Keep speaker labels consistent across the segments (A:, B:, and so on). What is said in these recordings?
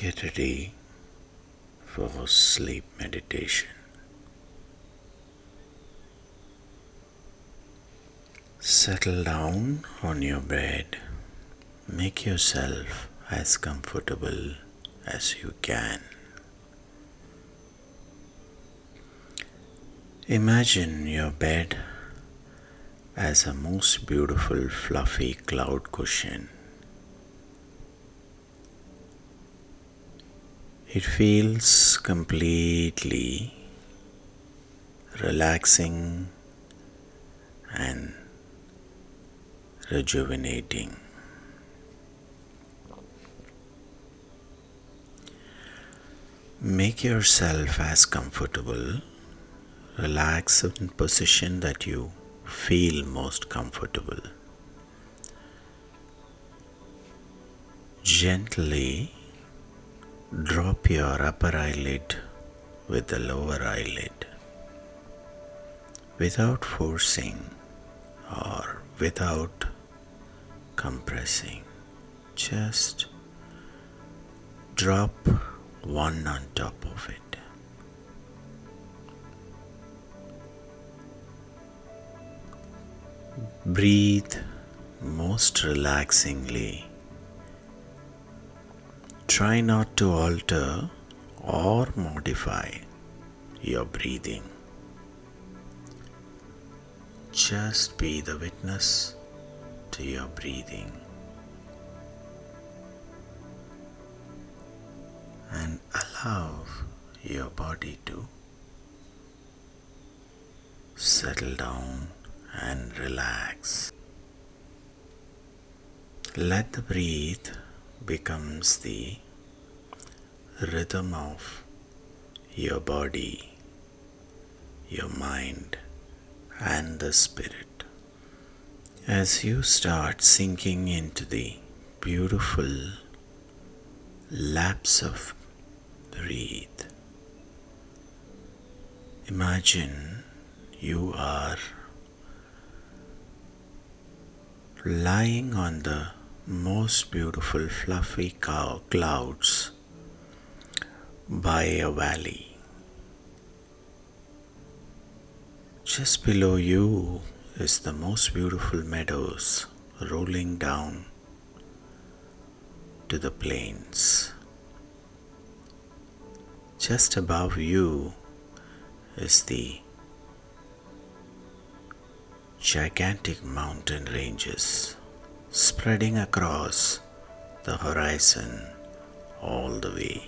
A: Get ready for sleep meditation. Settle down on your bed. Make yourself as comfortable as you can. Imagine your bed as a most beautiful fluffy cloud cushion. It feels completely relaxing and rejuvenating. Make yourself as comfortable, relax in position that you feel most comfortable. Gently drop your upper eyelid with the lower eyelid without forcing or without compressing. Just drop one on top of it. Breathe most relaxingly. Try not to alter or modify your breathing. Just be the witness to your breathing and allow your body to settle down and relax. Let the breathe becomes the rhythm of your body, your mind, and the spirit. As you start sinking into the beautiful lapse of breathe, imagine you are lying on the most beautiful fluffy cow clouds by a valley. Just below you is the most beautiful meadows rolling down to the plains. Just above you is the gigantic mountain ranges spreading across the horizon all the way.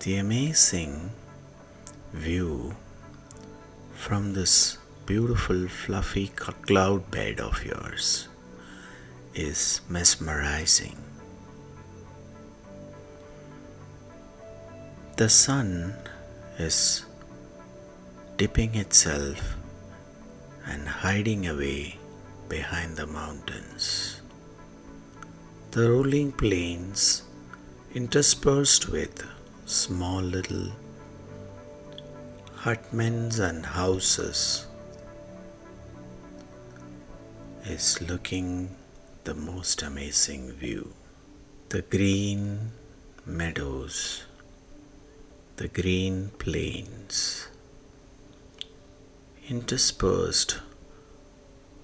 A: The amazing view from this beautiful fluffy cloud bed of yours is mesmerizing. The sun is dipping itself and hiding away behind the mountains. The rolling plains, interspersed with small little hutments and houses, is looking the most amazing view. The green meadows, the green plains, interspersed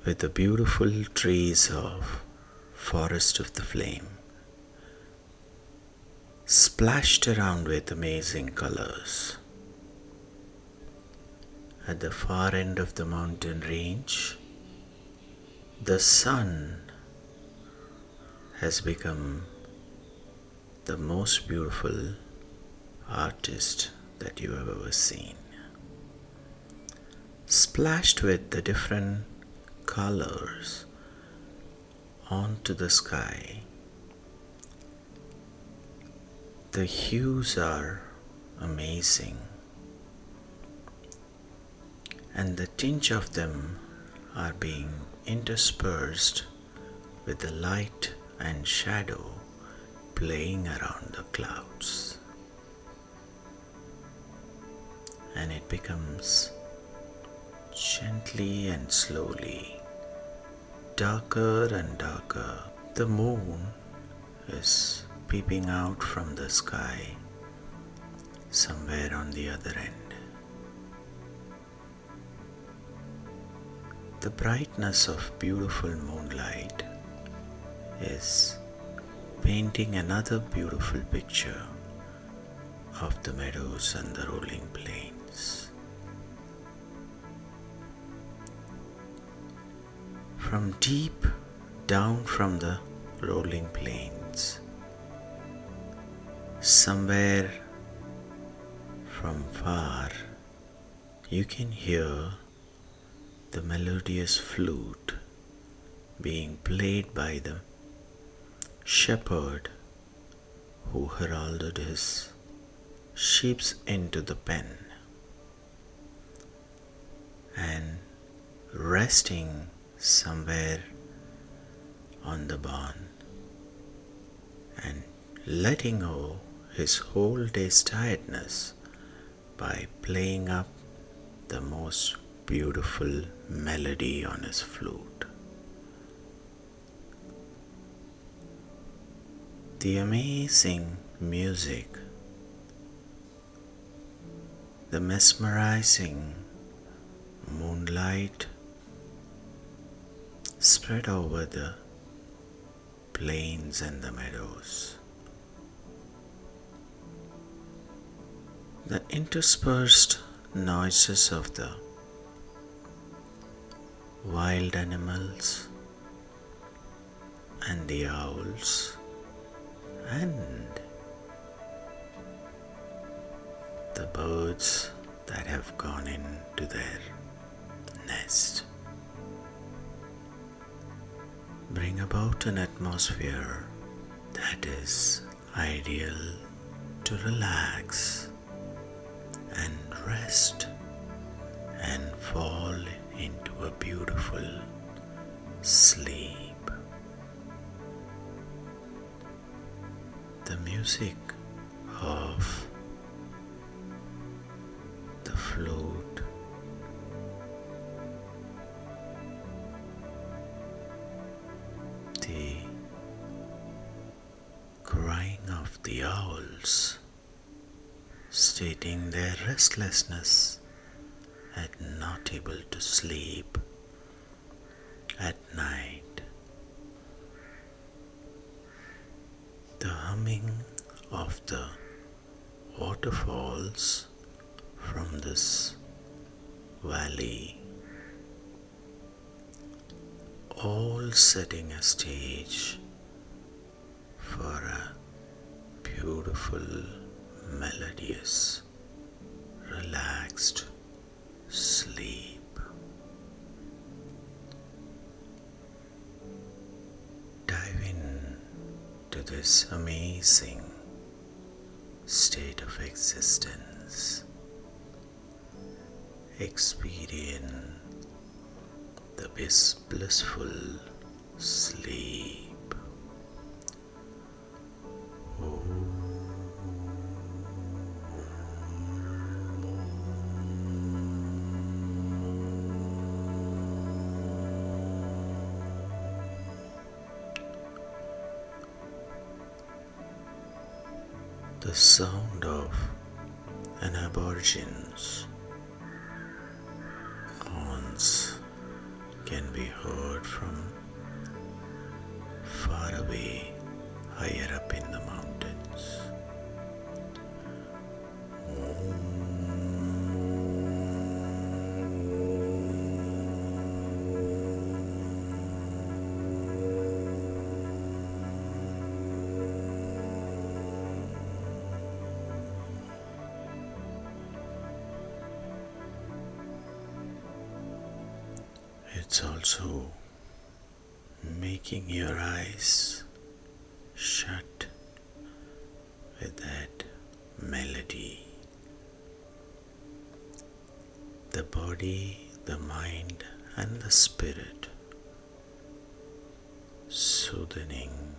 A: with the beautiful trees of forest of the flame. Splashed around with amazing colors. At the far end of the mountain range the sun has become the most beautiful artist that you have ever seen. Splashed with the different colors onto the sky. The hues are amazing, and the tinge of them are being interspersed with the light and shadow playing around the clouds. And it becomes gently and slowly darker and darker. The moon is peeping out from the sky somewhere on the other end. The brightness of beautiful moonlight is painting another beautiful picture of the meadows and the rolling plains. From deep down from the rolling plains, somewhere from far, you can hear the melodious flute being played by the shepherd who heralded his sheep into the pen. And resting somewhere on the barn and letting go his whole day's tiredness by playing up the most beautiful melody on his flute. The amazing music, the mesmerizing moonlight spread over the plains and the meadows. The interspersed noises of the wild animals and the owls and the birds that have gone into their nest bring about an atmosphere that is ideal to relax and rest and fall into a beautiful sleep. The music of the owls, stating their restlessness at not able to sleep at night. The humming of the waterfalls from this valley all setting a stage for a beautiful, melodious, relaxed sleep. Dive in to this amazing state of existence. Experience the blissful sleep. The sound of an aborigine's horns can be heard from far away, higher up in the mountains. It's also making your eyes shut with that melody. The body, the mind, and the spirit soothing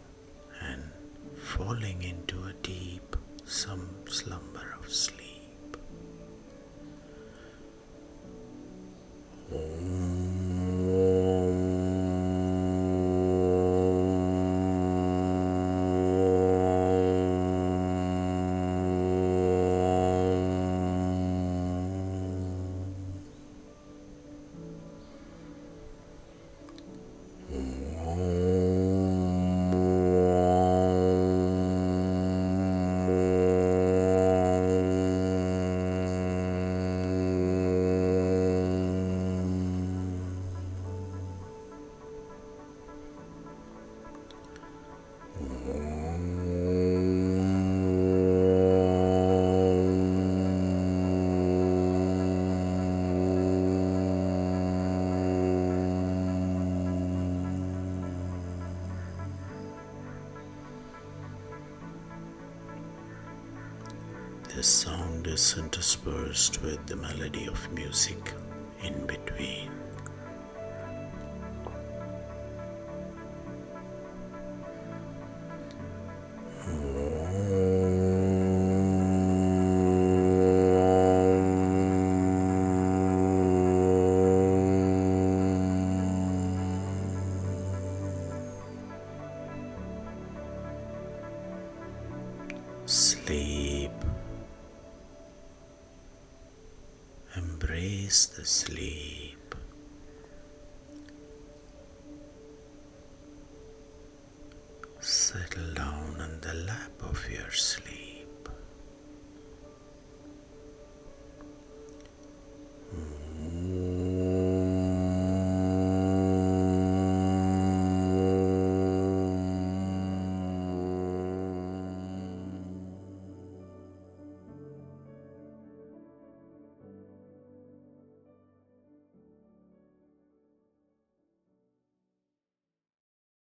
A: and falling into a deep some slumber of sleep. The sound is interspersed with the melody of music in between. Sleep. Your sleep.